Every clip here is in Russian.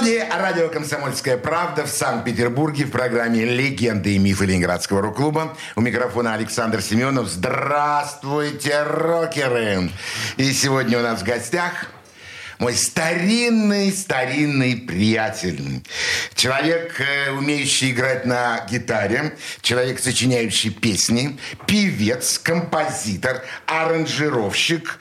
Студии радио «Комсомольская правда» в Санкт-Петербурге в программе «Легенды и мифы Ленинградского рок-клуба». У микрофона Александр Семенов. Здравствуйте, рокеры! И сегодня у нас в гостях мой старинный-старинный приятель. Человек, э, умеющий играть на гитаре, человек, сочиняющий песни, певец, композитор, аранжировщик,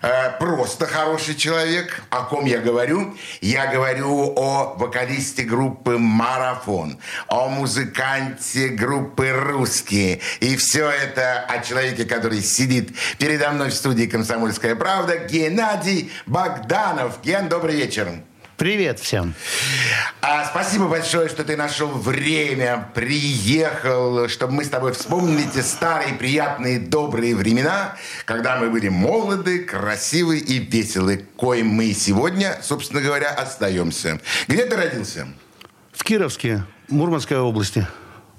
э, просто хороший человек. О ком я говорю? Я говорю о вокалисте группы «Марафон», о музыканте группы «Русские». И все это о человеке, который сидит передо мной в студии «Комсомольская правда», Геннадий Богданов. Ген, добрый вечер. Привет всем. А, спасибо большое, что ты нашел время, приехал, чтобы мы с тобой вспомнили те старые, приятные, добрые времена, когда мы были молоды, красивы и веселы, коим мы сегодня, собственно говоря, остаемся. Где ты родился? В Кировске, Мурманской области.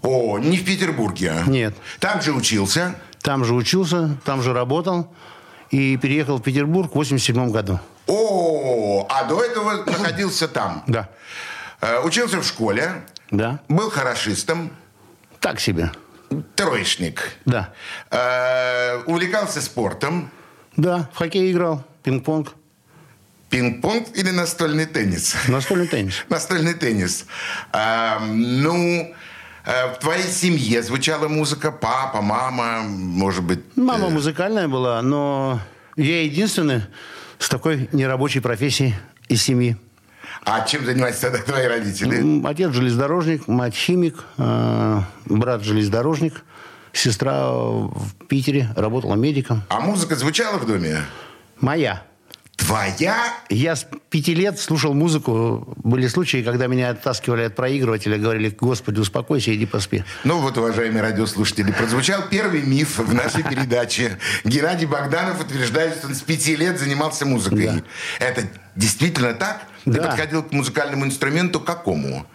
О, не в Петербурге. Нет. Там же учился. Там же учился, там же работал. И переехал в Петербург в 87 году. О, а до этого находился там. Да. Э, Учился в школе. Да. Был хорошистом. Так себе. Троечник. Да. Э, Увлекался спортом. Да, в хоккей играл, пинг-понг, Пинг-понг или настольный теннис? настольный теннис. Настольный теннис. А, ну, э, в твоей семье звучала музыка папа, мама, может быть... Мама э, музыкальная была, но я единственный с такой нерабочей профессией из семьи. А чем занимались тогда твои родители? Отец железнодорожник, мать химик, э, брат железнодорожник, сестра в Питере работала медиком. А музыка звучала в доме? Моя. Твоя? Я с пяти лет слушал музыку. Были случаи, когда меня оттаскивали от проигрывателя, говорили, господи, успокойся, иди поспи. Ну вот, уважаемые радиослушатели, прозвучал первый миф в нашей передаче. Геннадий Богданов утверждает, что он с пяти лет занимался музыкой. Да. Это действительно так? Ты Да. подходил к музыкальному инструменту какому?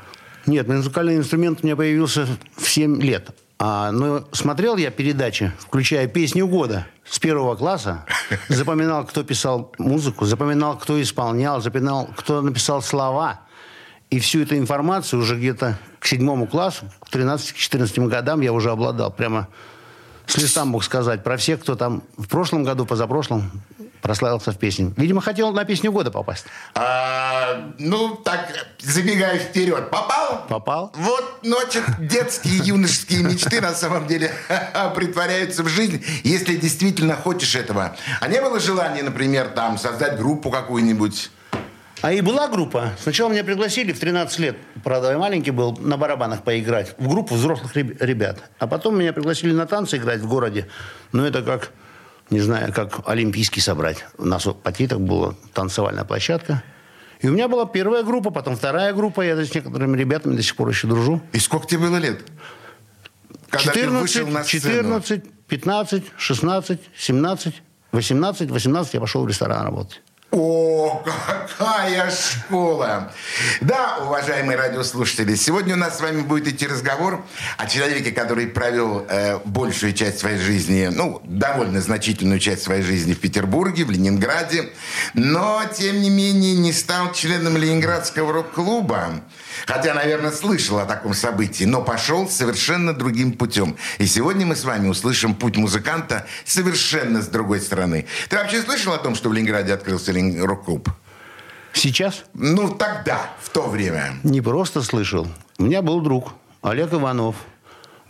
Нет, музыкальный инструмент у меня появился в 7 лет. А, но смотрел я передачи, включая «Песню года» с первого класса. Запоминал, кто писал музыку, запоминал, кто исполнял, запоминал, кто написал слова. И всю эту информацию уже где-то к седьмому классу, к 13-14 годам я уже обладал. Прямо с листа мог сказать про всех, кто там в прошлом году, позапрошлом прославился в песне. Видимо, хотел на «Песню года» попасть. А, ну, так, забегая вперед, попал? Попал. Вот, ночи, детские, юношеские мечты на самом деле притворяются в жизнь, если действительно хочешь этого. А не было желания, например, там, создать группу какую-нибудь? А и была группа. Сначала меня пригласили в 13 лет, правда, я маленький был, на барабанах поиграть, в группу взрослых реб- ребят. А потом меня пригласили на танцы играть в городе. Ну, это как, не знаю, как олимпийский собрать. У нас вот по Титах была танцевальная площадка. И у меня была первая группа, потом вторая группа. Я с некоторыми ребятами до сих пор еще дружу. И сколько тебе было лет? Когда ты вышел на 14, сцену? 14, 15, 16, 17, 18, 18 я пошел в ресторан работать. О, какая школа! Да, уважаемые радиослушатели, сегодня у нас с вами будет идти разговор о человеке, который провел э, большую часть своей жизни, ну, довольно значительную часть своей жизни в Петербурге, в Ленинграде, но, тем не менее, не стал членом Ленинградского рок-клуба. Хотя, наверное, слышал о таком событии, но пошел совершенно другим путем. И сегодня мы с вами услышим путь музыканта совершенно с другой стороны. Ты вообще слышал о том, что в Ленинграде открылся Рок-клуб? Сейчас Ну, тогда, в то время. Не просто слышал. У меня был друг Олег Иванов.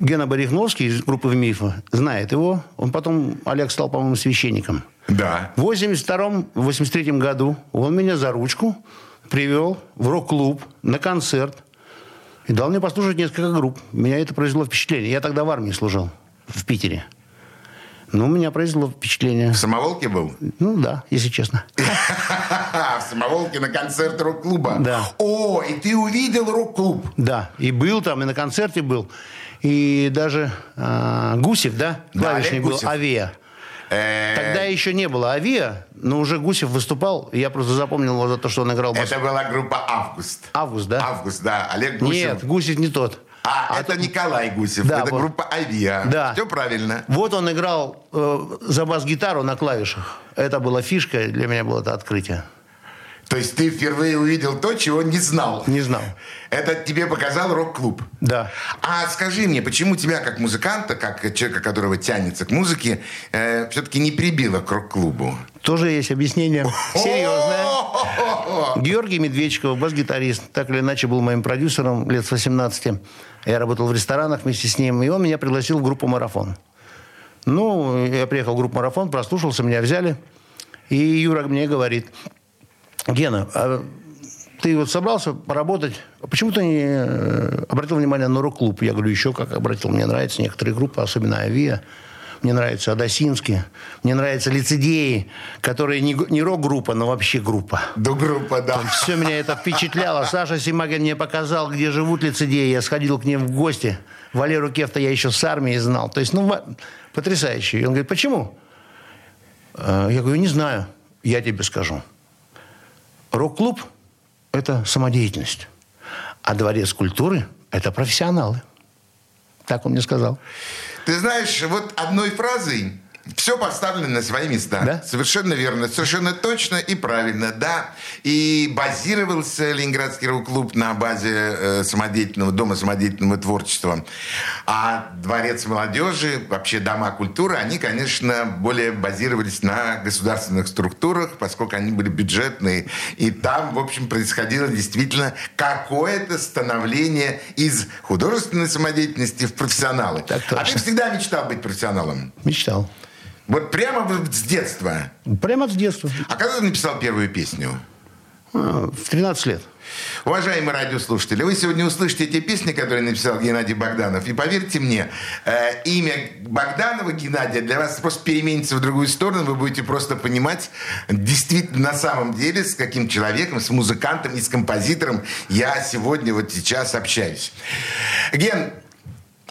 Гена Барихновский из группы «Мифа» знает его. Он потом, Олег стал, по-моему, священником. Да. В 82-83 году он меня за ручку привел в рок-клуб на концерт и дал мне послушать несколько групп. Меня это произвело впечатление. Я тогда в армии служил в Питере. Ну, у меня произвело впечатление. В самоволке был? Ну да, если честно. В самоволке на концерт рок-клуба? Да. О, и ты увидел рок-клуб? Да, и был там, и на концерте был. И даже а, Гусев, да, клавишник был. Авиа. Э, Тогда еще не было Авиа, но уже Гусев выступал. Я просто запомнил его за то, что он играл бас. Это была группа «Август». Август, да? «Август», да. Олег Гусев. Нет, Гусев не тот. А, это Николай Гусев. Да, это вот. группа «Авиа». Да. Все правильно. Вот он играл э, за бас-гитару на клавишах. Это была фишка, для меня было это открытие. То есть ты впервые увидел то, чего не знал. Не знал. Это тебе показал рок-клуб. Да. А скажи мне, почему тебя как музыканта, как человека, которого тянется к музыке, э, все-таки не прибило к рок-клубу? Тоже есть объяснение серьезное. Георгий Медведчиков, бас-гитарист, так или иначе был моим продюсером лет с 18. Я работал в ресторанах вместе с ним, и он меня пригласил в группу «Марафон». Ну, я приехал в группу «Марафон», прослушался, меня взяли. И Юра мне говорит, Гена, а ты вот собрался поработать, почему ты не э, обратил внимание на рок-клуб? Я говорю, еще как обратил, мне нравятся некоторые группы, особенно «Авиа». Мне нравится Адасинский, мне нравятся лицедеи, которые не, не рок-группа, но вообще группа. До группа, да. Все меня это впечатляло. Саша Симагин мне показал, где живут лицедеи. Я сходил к ним в гости. Валеру Кефта я еще с армии знал. То есть, ну, потрясающе. И он говорит, почему? Э, Я говорю, не знаю. Я тебе скажу. Рок-клуб – это самодеятельность. А дворец культуры – это профессионалы. Так он мне сказал. Ты знаешь, вот одной фразой все поставлено на свои места. Да? Совершенно верно, совершенно точно и правильно, да. И базировался Ленинградский рок-клуб на базе э, самодеятельного дома самодеятельного творчества. А Дворец молодежи, вообще дома культуры, они, конечно, более базировались на государственных структурах, поскольку они были бюджетные. И там, в общем, происходило действительно какое-то становление из художественной самодеятельности в профессионалы. Так а ты точно. всегда мечтал быть профессионалом? Мечтал. Вот прямо с детства. Прямо с детства. А когда ты написал первую песню? А, В 13 лет. Уважаемые радиослушатели, вы сегодня услышите эти песни, которые написал Геннадий Богданов. И поверьте мне, э, имя Богданова Геннадия для вас просто переменится в другую сторону. Вы будете просто понимать, действительно, на самом деле, с каким человеком, с музыкантом и с композитором я сегодня вот сейчас общаюсь. Ген,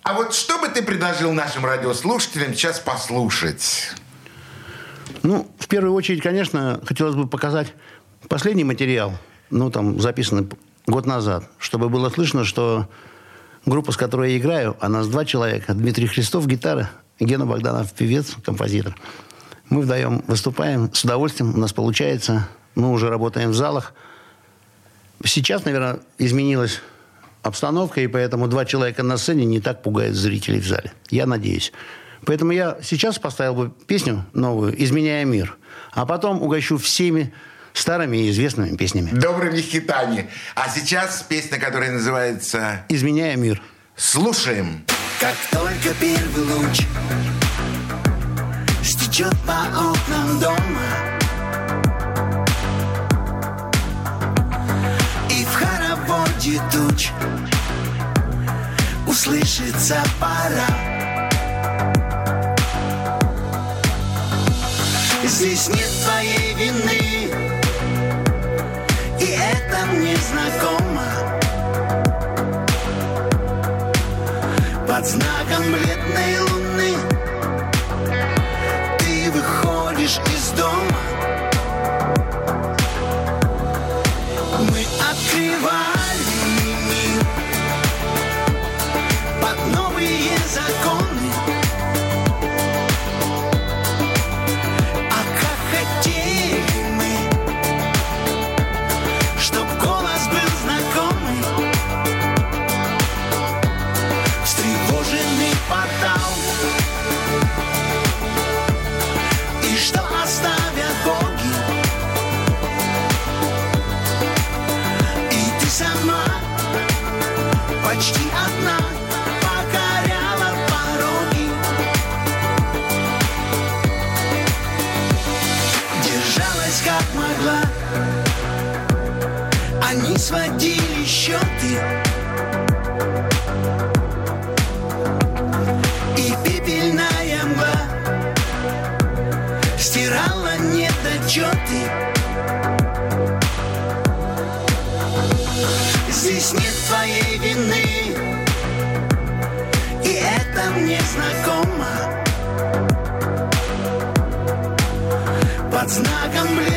а вот что бы ты предложил нашим радиослушателям сейчас послушать? Ну, в первую очередь, конечно, хотелось бы показать последний материал, ну, там, записанный год назад, чтобы было слышно, что группа, с которой я играю, а нас два человека. Дмитрий Христов, гитара, Гена Богданов, певец, композитор. Мы вдвоем выступаем с удовольствием, у нас получается. Мы уже работаем в залах. Сейчас, наверное, изменилась обстановка, и поэтому два человека на сцене не так пугают зрителей в зале. Я надеюсь. Поэтому я сейчас поставил бы песню новую «Изменяя мир», а потом угощу всеми старыми и известными песнями. Добрыми хитами. А сейчас песня, которая называется «Изменяя мир». «Слушаем». Как только первый луч стечет по окнам дома хороводе туч услышится пора. Здесь нет твоей вины. И это мне знакомо. Под знаком бледной луны Ты выходишь из дома могла Они сводили счеты и пепельная мгла стирала недочеты. Здесь нет твоей вины, и это мне знакомо. Под знаком бледной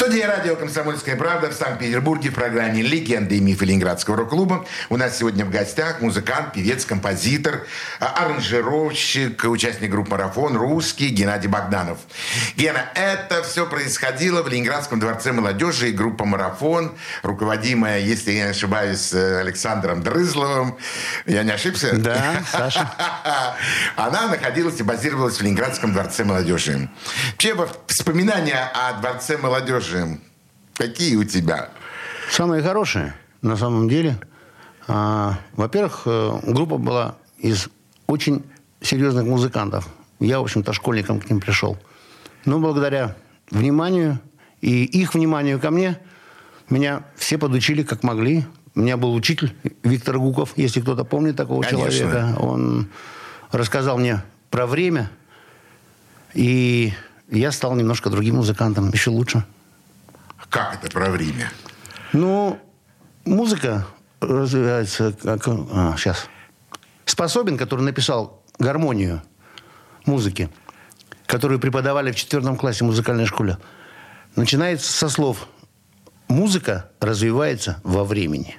Студии радио «Комсомольская правда» в Санкт-Петербурге в программе «Легенды и мифы Ленинградского рок-клуба». У нас сегодня в гостях музыкант, певец, композитор, а, аранжировщик, участник группы «Марафон», русский Геннадий Богданов. Гена, это все происходило в Ленинградском дворце молодежи и группа «Марафон», руководимая, если я не ошибаюсь, э, Александром Дрызловым. Я не ошибся? Да, Саша. Она находилась и базировалась в Ленинградском дворце молодежи. Вообще, воспоминания о дворце молодежи какие у тебя? Самые хорошие, на самом деле. А, во-первых, э, группа была из очень серьезных музыкантов. Я, в общем-то, школьником к ним пришел. Но благодаря вниманию и их вниманию ко мне, меня все подучили как могли. У меня был учитель Виктор Гуков, если кто-то помнит такого Конечно. человека. Он рассказал мне про время, и я стал немножко другим музыкантом, еще лучше. Как это про время? Ну, музыка развивается как... А, сейчас. Способен, который написал гармонию музыки, которую преподавали в четвертом классе музыкальной школе, начинается со слов «Музыка развивается во времени».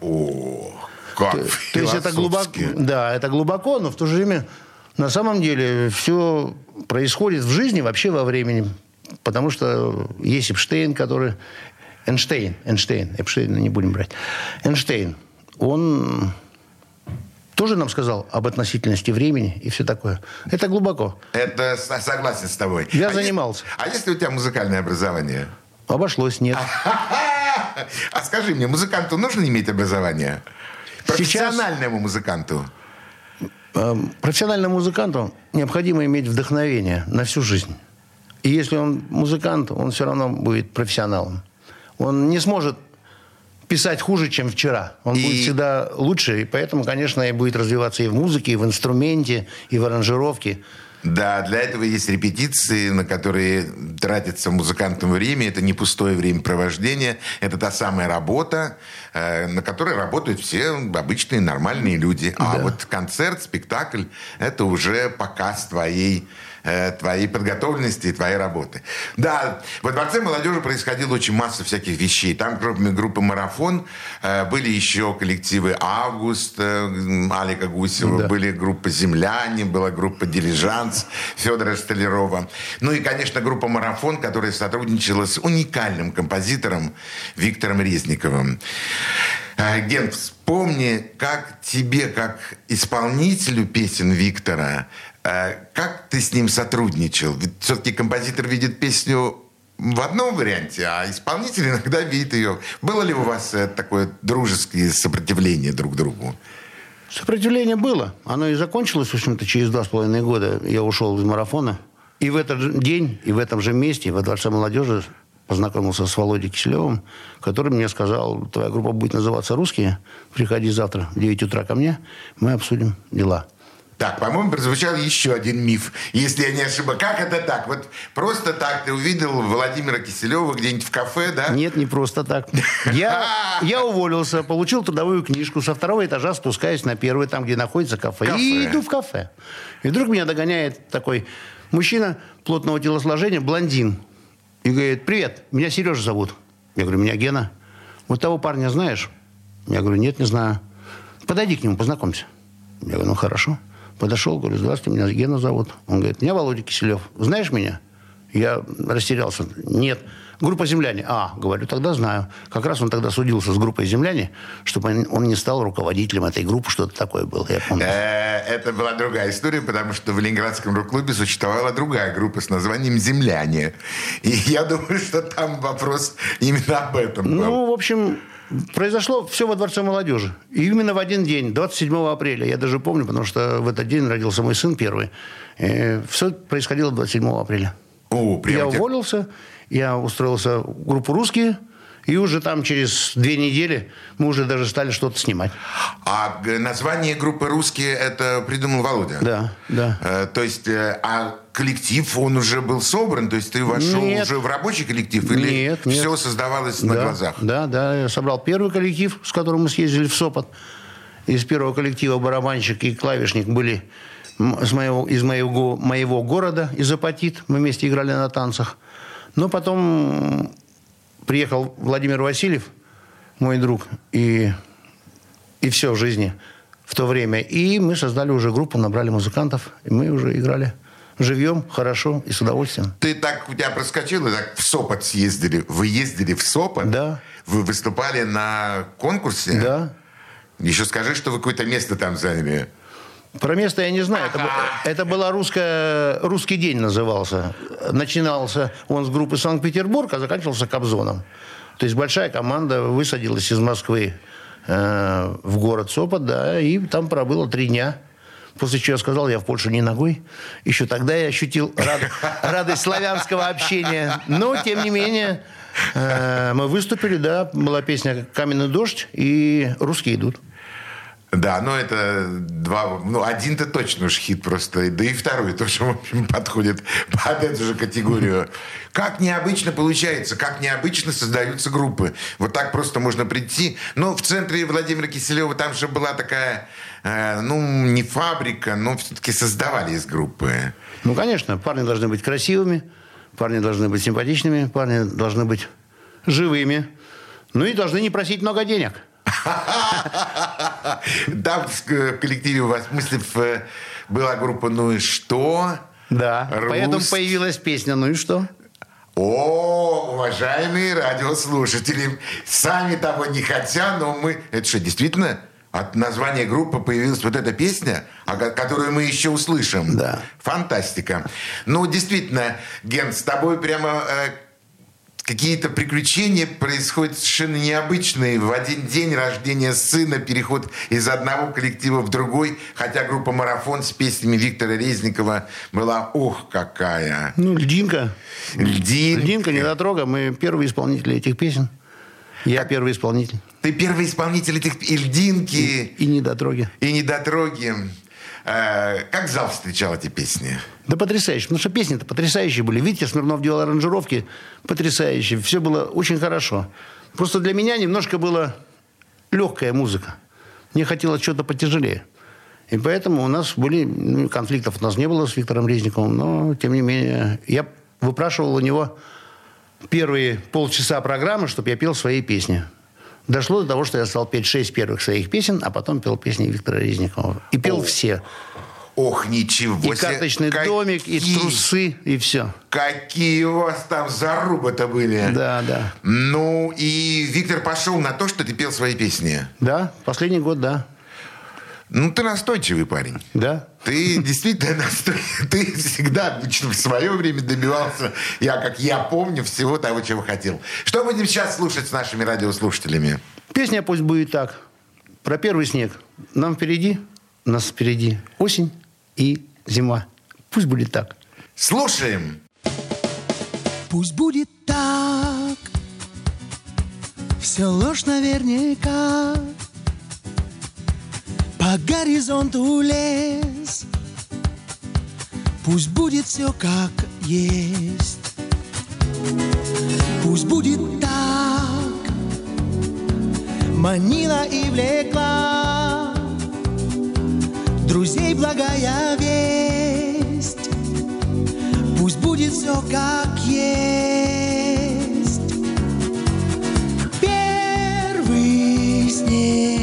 О, как То есть это глубоко, да, это глубоко, но в то же время на самом деле все происходит в жизни вообще во времени. Потому что есть Эпштейн, который... Эйнштейн, Эйнштейн, Эпштейна не будем брать. Эйнштейн, он тоже нам сказал об относительности времени и все такое. Это глубоко. Это согласен с тобой. Я А занимался. есть- а если у тебя музыкальное образование? Обошлось, нет. А скажи мне, музыканту нужно иметь образование? Профессиональному музыканту. Эм, Профессиональному музыканту необходимо иметь вдохновение на всю жизнь. И если он музыкант, он все равно будет профессионалом. Он не сможет писать хуже, чем вчера. Он И- будет всегда лучше, и поэтому, конечно, и будет развиваться и в музыке, и в инструменте, и в аранжировке. Да, для этого есть репетиции, на которые тратится музыкантам время. Это не пустое времяпровождение. Это та самая работа, э, на которой работают все обычные нормальные люди. А вот концерт, спектакль – это уже показ твоей твоей подготовленности и твоей работы. Да, во Дворце молодежи происходило очень масса всяких вещей. Там, кроме группы «Марафон», э, были еще коллективы «Август», э, Алика Гусева, были группа «Земляне», была группа «Дилижанс» Федора Столярова. Ну и, конечно, группа «Марафон», которая сотрудничала с уникальным композитором Виктором Резниковым. Э, Ген, вспомни, как тебе, как исполнителю песен Виктора, э, как ты с ним сотрудничал? Ведь все-таки композитор видит песню в одном варианте, а исполнитель иногда видит ее. Было ли у вас э, такое дружеское сопротивление друг другу? Сопротивление было. Оно и закончилось, в общем-то, через два с половиной года. Я ушел из марафона. И в этот день, и в этом же месте, во Дворце молодежи, познакомился с Володей Киселевым, который мне сказал, твоя группа будет называться «Русские». Приходи завтра в 9 утра ко мне, мы обсудим дела. Так, по-моему, прозвучал еще один миф, если я не ошибаюсь. Как это так? Вот просто так ты увидел Владимира Киселева где-нибудь в кафе, да? Нет, не просто так. Я, я уволился, получил трудовую книжку, со второго этажа спускаюсь на первый, там, где находится кафе, Кафе. и иду в кафе. И вдруг меня догоняет такой мужчина плотного телосложения, блондин. И говорит, привет, меня Сережа зовут. Я говорю, меня Гена. Вот того парня знаешь? Я говорю, нет, не знаю. Подойди к нему, познакомься. Я говорю, ну хорошо. Подошел, говорю, здравствуйте, меня Гена зовут. Он говорит, меня Володя Киселев. Знаешь меня? Я растерялся. Нет. Группа «Земляне». А, говорю, тогда знаю. Как раз он тогда судился с группой «Земляне», чтобы он- не стал руководителем этой группы, что-то такое было, я помню. Э, Это была другая история, потому что в Ленинградском рок-клубе существовала другая группа с названием «Земляне». И я думаю, что там вопрос именно об этом был. Ну, в общем, произошло все во Дворце молодежи. И именно в один день, 27 апреля, я даже помню, потому что в этот день родился мой сын первый. все происходило 27 апреля. О, я уволился, я устроился в группу «Русские», и уже там через две недели мы уже даже стали что-то снимать. А г- название группы «Русские» это придумал Володя? Да, да. Э, То есть, э, а коллектив, он уже был собран? То есть ты вошел Нет. уже в рабочий коллектив? Или Нет, нет. все создавалось на да, глазах? Да, да. Я собрал первый коллектив, с которым мы съездили в Сопот. Из первого коллектива барабанщик и клавишник были с моего, из моего, моего города, из Апатит. Мы вместе играли на танцах. Но потом приехал Владимир Васильев, мой друг, и, и все в жизни в то время. И мы создали уже группу, набрали музыкантов, и мы уже играли живьем, хорошо и с удовольствием. Ты так, у тебя проскочило, так в Сопот съездили. Вы ездили в Сопот? Да. Вы выступали на конкурсе? Да. Еще скажи, что вы какое-то место там заняли. Про место я не знаю. Это, это была русская, русский день назывался. Начинался он с группы Санкт-Петербург, а заканчивался Кобзоном. То есть большая команда высадилась из Москвы э, в город Сопот, да, и там пробыло три дня. После чего я сказал, я в Польшу не ногой. Еще тогда я ощутил рад- радость славянского общения. Но, тем не менее, э, мы выступили, да, была песня «Каменный дождь» и «Русские идут». Да, но это два... Ну, один-то точно уж хит просто. Да и второй тоже, в общем, подходит под эту же категорию. Как необычно получается, как необычно создаются группы. Вот так просто можно прийти. Но в центре Владимира Киселева там же была такая, э, ну, не фабрика, но все-таки создавали из группы. Ну, конечно, парни должны быть красивыми, парни должны быть симпатичными, парни должны быть живыми. Ну и должны не просить много денег. Там в коллективе у вас, в смысле, в, э, была группа «Ну и что?» Да. Поэтому появилась песня. Ну и что? О, уважаемые радиослушатели, сами того не хотя, но мы... Это что, действительно от названия группы появилась вот эта песня, которую мы еще услышим? Да. Фантастика. Ну, действительно, Ген, с тобой прямо э, какие-то приключения происходят совершенно необычные. В один день рождения сына, переход из одного коллектива в другой, хотя группа «Марафон» с песнями Виктора Резникова была, ох, какая. Ну, Льдинка. Льдин. Льдинка, недотрога. Мы первые исполнители этих песен. Я первый исполнитель. Ты первый исполнитель этих и льдинки, И недотроги. и недотроги. Э, как зал встречал эти песни? Да потрясающе. Потому что песни-то потрясающие были. Видите, Смирнов делал аранжировки потрясающие. Все было очень хорошо. Просто для меня немножко была легкая музыка. Мне хотелось что-то потяжелее. И поэтому у нас были... ну, конфликтов у нас не было с Виктором Резниковым, но, тем не менее, я выпрашивал у него первые полчаса программы, чтобы я пел свои песни. Дошло до того, что я стал петь шесть первых своих песен, а потом пел песни Виктора Резникова. И пел О. все. Ох, ничего И себе. карточный Какие- домик, и трусы, и все. Какие у вас там зарубы-то были. Да, да. Ну, и Виктор пошел на то, что ты пел свои песни. Да, последний год, да. Ну, ты настойчивый парень. Да? Ты действительно настойчивый. Ты всегда в свое время добивался, я как я помню, всего того, чего хотел. Что будем сейчас слушать с нашими радиослушателями? Песня пусть будет так. Про первый снег. Нам впереди, нас впереди осень и зима. Пусть будет так. Слушаем. Пусть будет так, все ложь наверняка. По горизонту лес, пусть будет все как есть. Пусть будет так, манила и влекла друзей благая весть. Пусть будет все как есть. Первый снег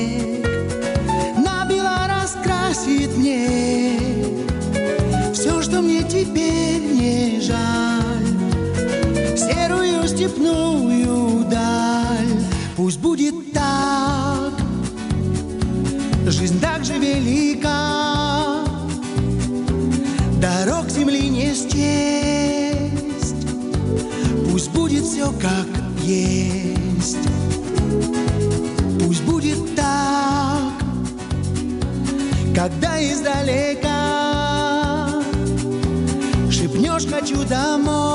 издалека. Шепнешь «хочу домой»,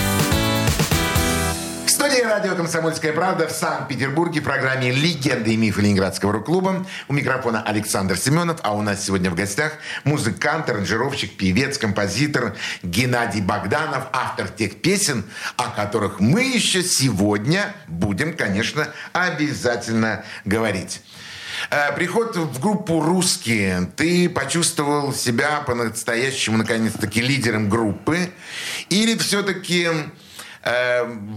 Студии радио «Комсомольская правда» в Санкт-Петербурге в программе «Легенды и мифы Ленинградского рок-клуба». У микрофона Александр Семенов, а у нас сегодня в гостях музыкант, аранжировщик, певец, композитор Геннадий Богданов, автор тех песен, о которых мы еще сегодня будем, конечно, обязательно говорить. Э, Приход в группу «Русские». Ты почувствовал себя по-настоящему, наконец-таки, лидером группы? Или все-таки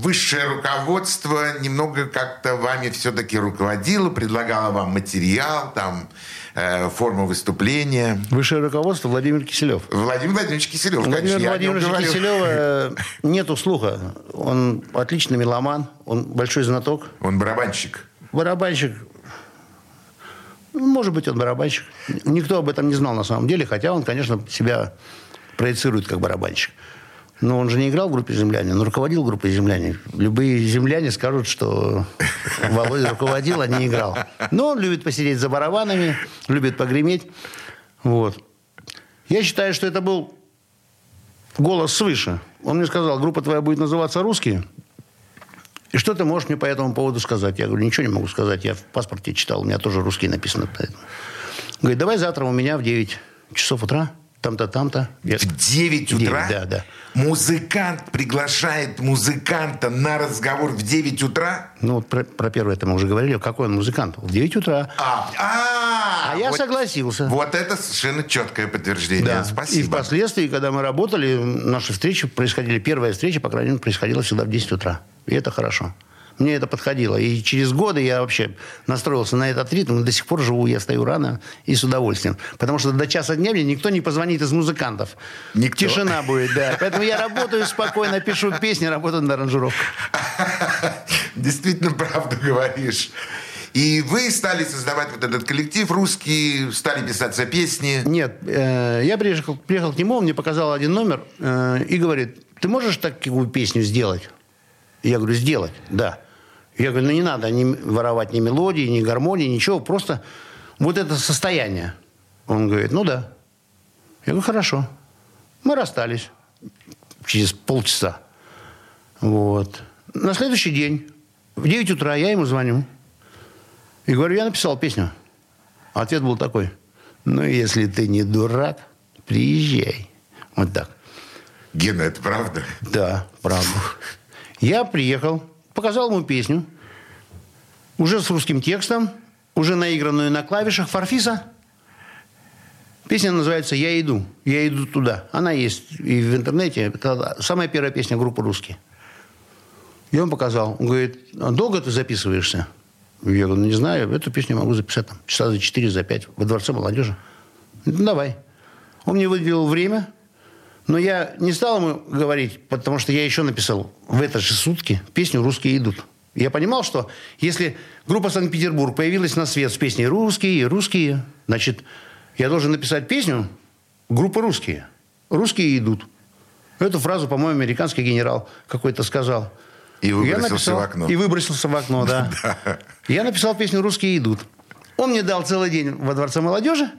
высшее руководство немного как-то вами все-таки руководило, предлагало вам материал, там, э, форму выступления? Высшее руководство Владимир Киселев. Владимир Владимирович Киселев, Владимир конечно, говорю. Киселева э, нету слуха. Он отличный меломан, он большой знаток. Он барабанщик. Барабанщик. Ну, Может быть, он барабанщик. Никто об этом не знал на самом деле, хотя он, конечно, себя проецирует как барабанщик. Но он же не играл в группе «Земляне», но руководил группой «Земляне». Любые земляне скажут, что Володя руководил, а не играл. Но он любит посидеть за барабанами, любит погреметь. Вот. Я считаю, что это был голос свыше. Он мне сказал, группа твоя будет называться «Русские». И что ты можешь мне по этому поводу сказать? Я говорю, ничего не могу сказать. Я в паспорте читал, у меня тоже русский написано. Поэтому. Говорит, давай завтра у меня в 9 часов утра, там-то, там-то. Я- В 9 В 9, утра Да, да. музыкант приглашает музыканта на разговор в 9 утра? Ну, вот про, про первое это мы уже говорили. Какой он музыкант? В 9 утра. А, а, А я вот- согласился. Вот это совершенно четкое подтверждение. Да. И Спасибо. впоследствии, когда мы работали, наши встречи происходили, первая встреча, по крайней мере, происходила всегда в 10 утра. И это хорошо. Мне это подходило. И через годы я вообще настроился на этот ритм. До сих пор живу, я стою рано и с удовольствием. Потому что до часа дня мне никто не позвонит из музыкантов. Никто. Тишина будет, да. Поэтому я работаю спокойно, пишу песни, работаю над аранжировкой. Действительно правду говоришь. И вы стали создавать вот этот коллектив русский, стали писаться песни. Нет, э, я приехал, приехал к нему, он мне показал один номер э, и говорит, ты можешь такую песню сделать? Я говорю, сделать, да. Я говорю, ну не надо ни воровать ни мелодии, ни гармонии, ничего, просто вот это состояние. Он говорит, ну да. Я говорю, хорошо. Мы расстались через полчаса. Вот. На следующий день в 9 утра я ему звоню. И говорю, я написал песню. Ответ был такой. Ну, если ты не дурак, приезжай. Вот так. Гена, это правда? Да, правда. Я приехал, показал ему песню. Уже с русским текстом, уже наигранную на клавишах Фарфиса. Песня называется «Я иду». «Я иду туда». Она есть и в интернете. Это самая первая песня группы «Русские». Я ему показал. Он говорит, а долго ты записываешься? Я говорю, ну не знаю, эту песню могу записать там, часа за 4, за 5 во Дворце молодежи. Ну, давай. Он мне выделил время, но я не стал ему говорить, потому что я еще написал в это же сутки песню «Русские идут». Я понимал, что если группа «Санкт-Петербург» появилась на свет с песней «Русские, русские», значит, я должен написать песню группы «Русские». «Русские идут». Эту фразу, по-моему, американский генерал какой-то сказал. И Я выбросился написал- в окно. И выбросился в окно, да. Я написал песню «Русские идут». Он мне дал целый день во Дворце молодежи.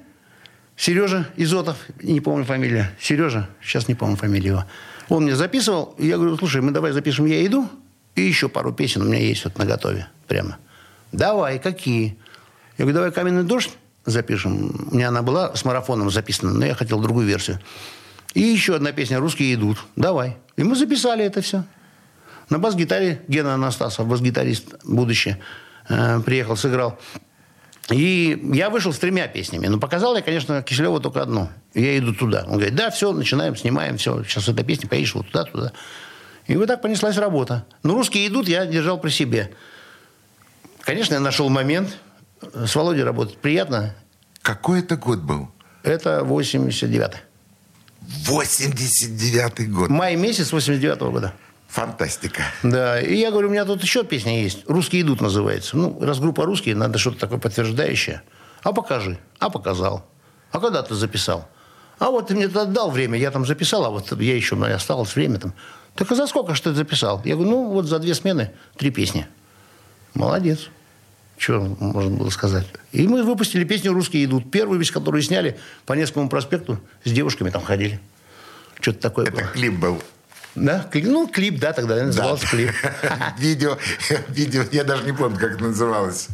Сережа Изотов, не помню фамилия. Сережа, сейчас не помню фамилию его. Он мне записывал. и Я говорю, слушай, мы давай запишем «Я иду». И еще пару песен у меня есть вот на готове прямо. Давай, какие? Я говорю, давай «Каменный дождь» запишем. У меня она была с марафоном записана, но я хотел другую версию. И еще одна песня «Русские идут». Давай. И мы записали это все. На бас-гитаре Гена Анастасов, бас-гитарист будущее, э, приехал, сыграл. И я вышел с тремя песнями. Но показал я, конечно, Киселеву только одну. Я иду туда. Он говорит, да, все, начинаем, снимаем, все. Сейчас эта песня, поедешь вот туда, туда. И вот так понеслась работа. Но русские идут, я держал при себе. Конечно, я нашел момент. С Володей работать приятно. Какой это год был? Это 89-й. 89-й год. Май месяц 89-го года. Фантастика. Да, и я говорю, у меня тут еще песня есть. «Русские идут» называется. Ну, раз группа «Русские», надо что-то такое подтверждающее. А покажи. А показал. А когда ты записал? А вот ты мне тогда дал время, я там записал, а вот я еще, осталось время там. Так а за сколько ж ты записал? Я говорю, ну, вот за две смены три песни. Молодец. Что можно было сказать? И мы выпустили песню «Русские идут». Первую вещь, которую сняли по Невскому проспекту, с девушками там ходили. Что-то такое Это было. клип был. Да? Ну, клип, да, тогда назывался клип. Видео, видео, я даже не помню, как это называлось.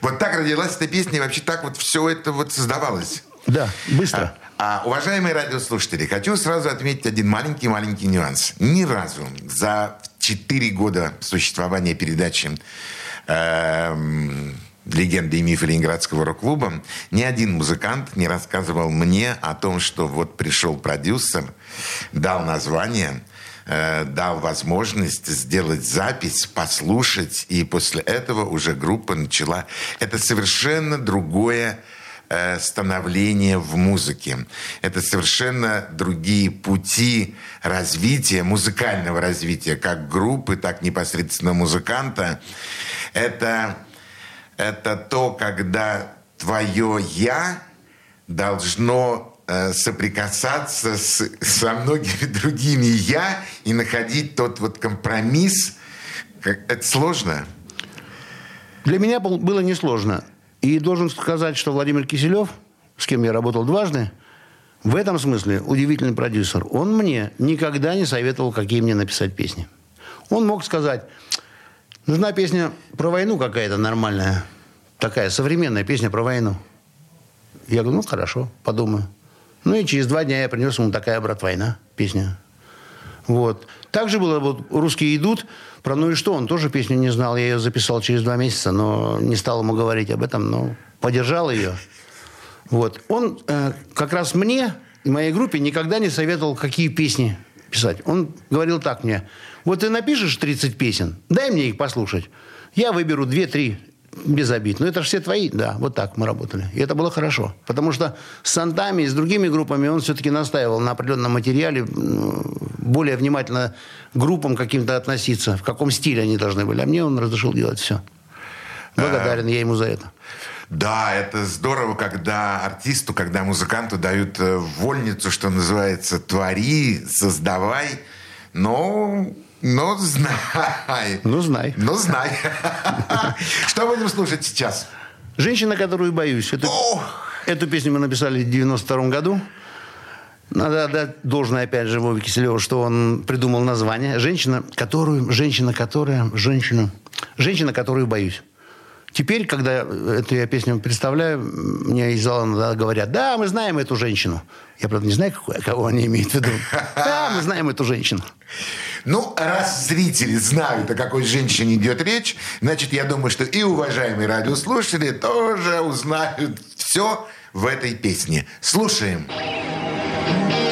Вот так родилась эта песня, и вообще так вот все это вот создавалось. Да, быстро. А, уважаемые радиослушатели, хочу сразу отметить один маленький-маленький нюанс. Ни разу за 4 года существования передачи эм, «Легенды и мифы Ленинградского рок-клуба» ни один музыкант не рассказывал мне о том, что вот пришел продюсер, дал название, э, дал возможность сделать запись, послушать, и после этого уже группа начала. Это совершенно другое э, становление в музыке. Это совершенно другие пути развития, музыкального развития, как группы, так непосредственно музыканта. Это, это то, когда твое «я» должно соприкасаться с, со многими другими «я» и находить тот вот компромисс. Это сложно. Для меня был- было несложно. И должен сказать, что Владимир Киселев, с кем я работал дважды, в этом смысле удивительный продюсер. Он мне никогда не советовал, какие мне написать песни. Он мог сказать, нужна песня про войну какая-то нормальная, такая современная песня про войну. Я говорю, ну хорошо, подумаю. Ну и через два дня я принес ему такая брат война песня. Вот. Также было вот «Русские идут». Про «Ну и что?» он тоже песню не знал. Я ее записал через два месяца, но не стал ему говорить об этом, но поддержал ее. Вот. Он э, как раз мне и моей группе никогда не советовал, какие песни писать. Он говорил так мне. Вот ты напишешь 30 песен, дай мне их послушать. Я выберу 2-3 без обид. Но это же все твои. Да, вот так мы работали. И это было хорошо. Потому что с Сантами и с другими группами он все-таки настаивал на определенном материале, более внимательно группам каким-то относиться, в каком стиле они должны были. А мне он разрешил делать все. Благодарен я ему за это. Да, это здорово, когда артисту, когда музыканту дают э, вольницу, что называется, твори, создавай. Но ну, знай. Ну, знай. Ну, знай. Что будем слушать сейчас? «Женщина, которую боюсь». Эту, эту песню мы написали в 92 году. Надо отдать должное, опять же, Вове Киселеву, что он придумал название. «Женщина, которую... Женщина, которая... Женщина... Женщина, которую боюсь». Теперь, когда эту я песню представляю, мне из зала говорят, да, мы знаем эту женщину. Я, правда, не знаю, кого они имеют в виду. Да, мы знаем эту женщину. Ну, раз зрители знают, о какой женщине идет речь, значит, я думаю, что и уважаемые радиослушатели тоже узнают все в этой песне. Слушаем. Слушаем.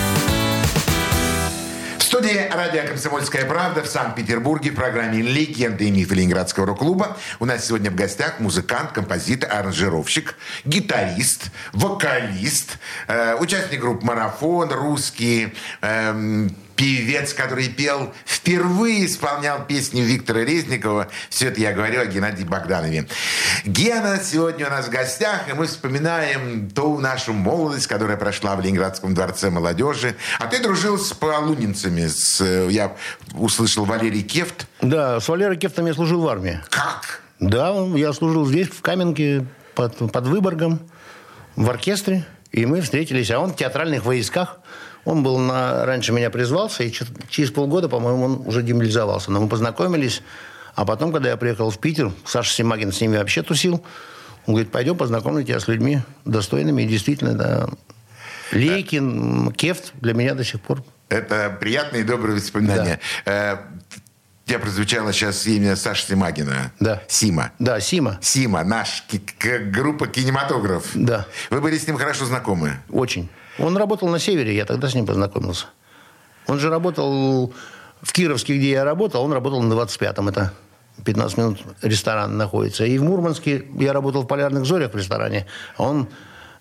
Студии радио «Комсомольская правда» в Санкт-Петербурге в программе «Легенды и мифы Ленинградского рок-клуба». У нас сегодня в гостях музыкант, композитор, аранжировщик, гитарист, вокалист, э, участник групп «Марафон», русский, эм, певец, который пел, впервые исполнял песню Виктора Резникова. Все это я говорю о Геннадии Богданове. Гена сегодня у нас в гостях, и мы вспоминаем ту нашу молодость, которая прошла в Ленинградском дворце молодежи. А ты дружил с полунинцами. С, я услышал Валерий Кефт. Да, с Валерой Кефтом я служил в армии. Как? Да, я служил здесь, в Каменке, под, под Выборгом, в оркестре. И мы встретились. А он в театральных войсках. Он был на... раньше меня призвался, и через полгода, по-моему, он уже демобилизовался. Но мы познакомились. А потом, когда я приехал в Питер, Саша Симагин с ними вообще тусил. Он говорит, пойдем познакомлю тебя с людьми достойными. И действительно, да, Лейкин, Кефт для меня до сих пор. Это приятные и добрые воспоминания. Да. Э, у тебя прозвучало сейчас имя Саши Симагина. Да. Сима. Да, Сима. Сима, наш группа кинематограф. Да. Вы были с ним хорошо знакомы? Очень. Он работал на севере, я тогда с ним познакомился. Он же работал в Кировске, где я работал, он работал на 25-м. Это 15 минут ресторан находится. И в Мурманске я работал в «Полярных зорях» в ресторане. А он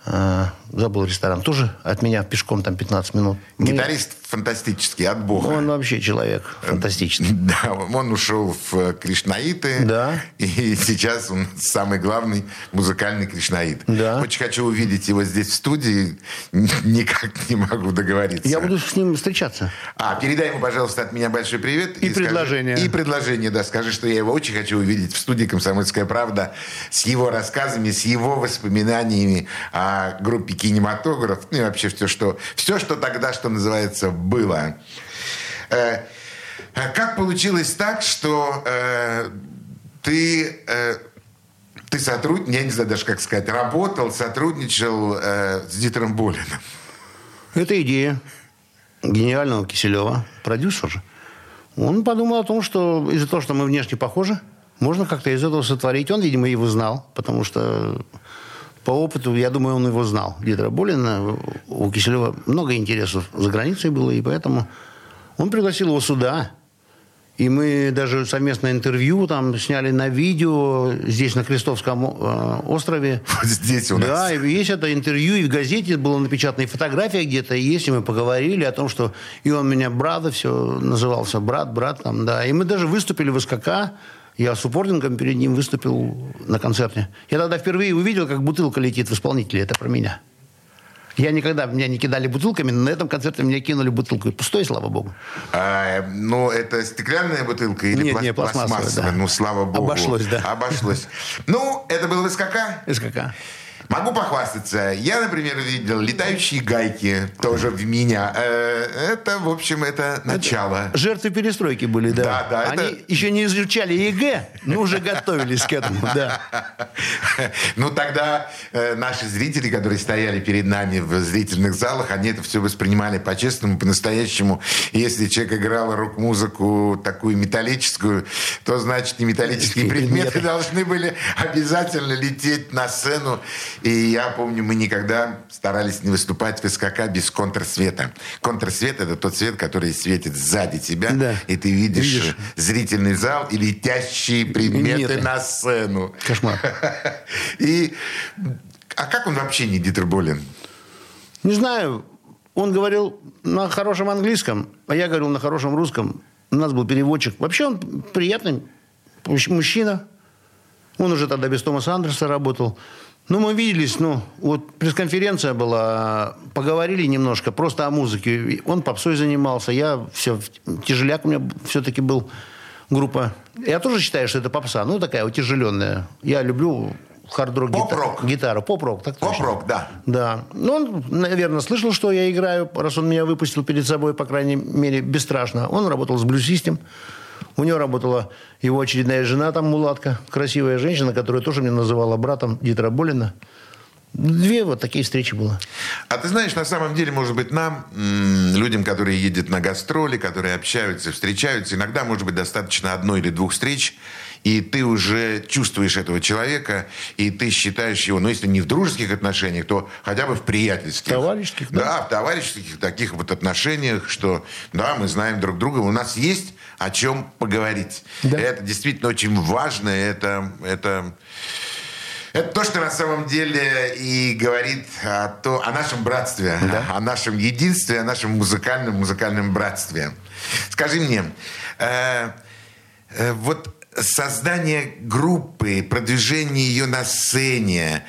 э, забыл ресторан. Тоже от меня пешком там 15 минут. Гитарист Мы... фантастический, от бога. Он вообще человек фантастический. Да, он ушел в Кришнаиты. Да. И сейчас он самый главный музыкальный Кришнаит. Да. Очень хочу увидеть его здесь в студии. Никак не могу договориться. Я буду с ним встречаться. А, передай ему, пожалуйста, от меня большой привет. И, и предложение. Скажи, и предложение, да. Скажи, что я его очень хочу увидеть в студии «Комсомольская правда» с его рассказами, с его воспоминаниями о группе кинематограф, ну и вообще все, что, все, что тогда, что называется, было. Э, э, как получилось так, что э, ты, ты сотрудник, я не знаю даже как сказать, работал, сотрудничал с Дитером Болиным? Это идея гениального Киселева, продюсер. Он подумал о том, что из-за того, что мы внешне похожи, можно как-то из этого сотворить. Он, видимо, его знал, потому что по опыту, я думаю, он его знал. Дитера Болина, у Киселева много интересов за границей было, и поэтому он пригласил его сюда. И мы даже совместное интервью там сняли на видео здесь, на Крестовском э, острове. Вот здесь у нас. Да, и есть это интервью, и в газете было напечатана и фотография где-то есть, и мы поговорили о том, что и он меня брата все назывался, брат, брат там, да. И мы даже выступили в СКК, я с упорнингом перед ним выступил на концерте. Я тогда впервые увидел, как бутылка летит в исполнителе. Это про меня. Я никогда, меня не кидали бутылками, но на этом концерте меня кинули бутылкой. Пустой, слава богу. А, ну, это стеклянная бутылка или нет, пласт- нет, пластмассовая? пластмассовая? Да. Ну, слава богу. Обошлось, да. Обошлось. Ну, это был СКК? СКК. Могу похвастаться. Я, например, видел летающие гайки тоже в меня. Э, Это, в общем, это начало. Жертвы перестройки были, да. Да, да, Они это- еще не изучали ЕГЭ, но уже готовились к этому, да. Ну, тогда э, наши зрители, которые стояли перед нами в зрительных залах, они это все воспринимали по-честному, по-настоящему. Если человек играл рок-музыку такую металлическую, то, значит, и металлические предметы. должны были обязательно лететь на сцену. И я помню, мы никогда старались не выступать в СКК без контрсвета. Контрсвет – это тот свет, который светит сзади тебя, Да. и ты видишь, Видишь. зрительный зал и летящие предметы Предметы. на сцену. Кошмар. И а как он вообще не Дитер Болин? Не знаю, он говорил на хорошем английском, а я говорил на хорошем русском. У нас был переводчик. Вообще он приятный мужч- мужчина. Он уже тогда без Томаса Андерса работал. Ну, мы виделись, ну, вот пресс-конференция была, поговорили немножко просто о музыке. Он попсой занимался, я все, тяжеляк у меня все-таки был группа. Я тоже считаю, что это попса, ну, такая утяжеленная. Я люблю хард-рок Поп-рок. гитару. Поп-рок, так. Поп-рок, да. Да. Ну, он, наверное, слышал, что я играю, раз он меня выпустил перед собой, по крайней мере, бесстрашно. Он работал с System. У него работала его очередная жена, там мулатка, красивая женщина, которая тоже мне называла братом Дитера Болина. Две вот такие встречи было. А ты знаешь, на самом деле, может быть, нам, людям, которые едут на гастроли, которые общаются, встречаются, иногда, может быть, достаточно одной или двух встреч, и ты уже чувствуешь этого человека, и ты считаешь его, ну, если не в дружеских отношениях, то хотя бы в приятельских. Товарищеских, да? Да, в товарищеских таких вот отношениях, что, да, мы знаем друг друга, у нас есть о чем поговорить. Да. Это действительно очень важно, это, это, это то, что на самом деле и говорит о, то, о нашем братстве, да. о нашем единстве, о нашем музыкальном, музыкальном братстве. Скажи мне, э, э, вот создание группы, продвижение ее на сцене,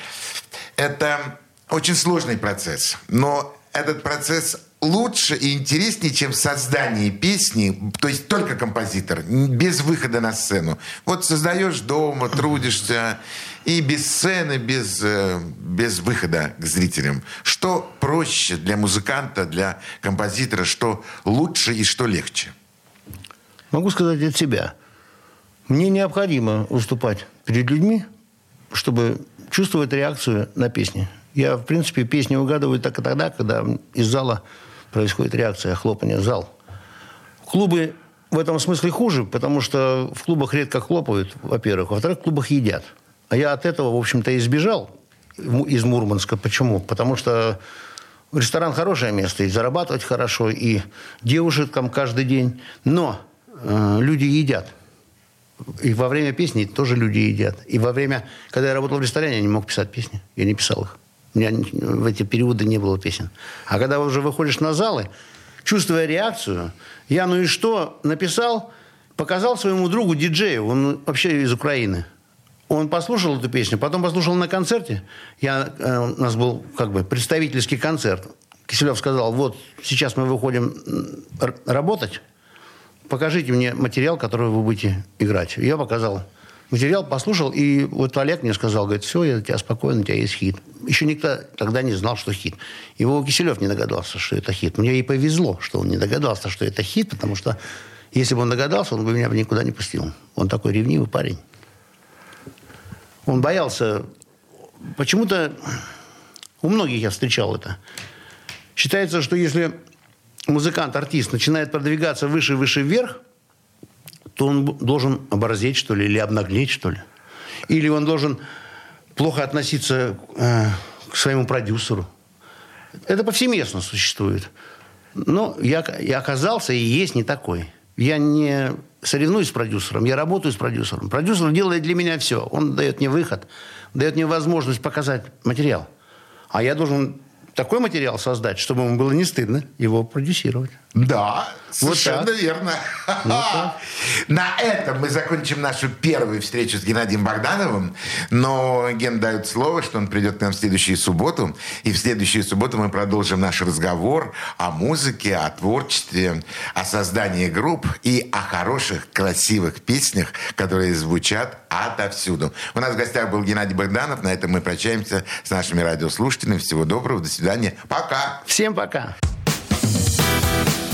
это очень сложный процесс. Но этот процесс лучше и интереснее, чем создание песни, то есть только композитор, без выхода на сцену. Вот создаешь дома, трудишься, и без сцены, без, э, без выхода к зрителям. Что проще для музыканта, для композитора, что лучше и что легче? Могу сказать от себя. Мне необходимо выступать перед людьми, чтобы чувствовать реакцию на песни. Я, в принципе, песни угадываю так и тогда, когда из зала происходит реакция, хлопания в зал. Клубы в этом смысле хуже, потому что в клубах редко хлопают, во-первых. Во-вторых, в клубах едят. А я от этого, в общем-то, избежал из Мурманска. Почему? Потому что ресторан хорошее место, и зарабатывать хорошо, и девушек там каждый день. Но э, люди едят. И во время песни тоже люди едят. И во время, когда я работал в ресторане, я не мог писать песни. Я не писал их. У меня в эти периоды не было песен. А когда уже выходишь на залы, чувствуя реакцию, я ну и что написал, показал своему другу диджею, он вообще из Украины. Он послушал эту песню, потом послушал на концерте. Я, э, у нас был как бы представительский концерт. Киселев сказал, вот сейчас мы выходим работать, покажите мне материал, который вы будете играть. Я показал материал, послушал, и вот Олег мне сказал, говорит, все, я тебя спокойно, у тебя есть хит. Еще никто тогда не знал, что хит. Его Киселев не догадался, что это хит. Мне и повезло, что он не догадался, что это хит, потому что если бы он догадался, он бы меня никуда не пустил. Он такой ревнивый парень. Он боялся... Почему-то у многих я встречал это. Считается, что если музыкант, артист начинает продвигаться выше, выше, вверх, то он должен оборзеть, что ли, или обнаглеть, что ли. Или он должен плохо относиться э, к своему продюсеру. Это повсеместно существует. Но я, я оказался и есть не такой. Я не соревнуюсь с продюсером, я работаю с продюсером. Продюсер делает для меня все. Он дает мне выход, дает мне возможность показать материал. А я должен такой материал создать, чтобы ему было не стыдно его продюсировать. Да, совершенно вот верно. Ну, На этом мы закончим нашу первую встречу с Геннадием Богдановым. Но Ген дает слово, что он придет к нам в следующую субботу. И в следующую субботу мы продолжим наш разговор о музыке, о творчестве, о создании групп и о хороших, красивых песнях, которые звучат отовсюду. У нас в гостях был Геннадий Богданов. На этом мы прощаемся с нашими радиослушателями. Всего доброго, до свидания. Пока. Всем пока.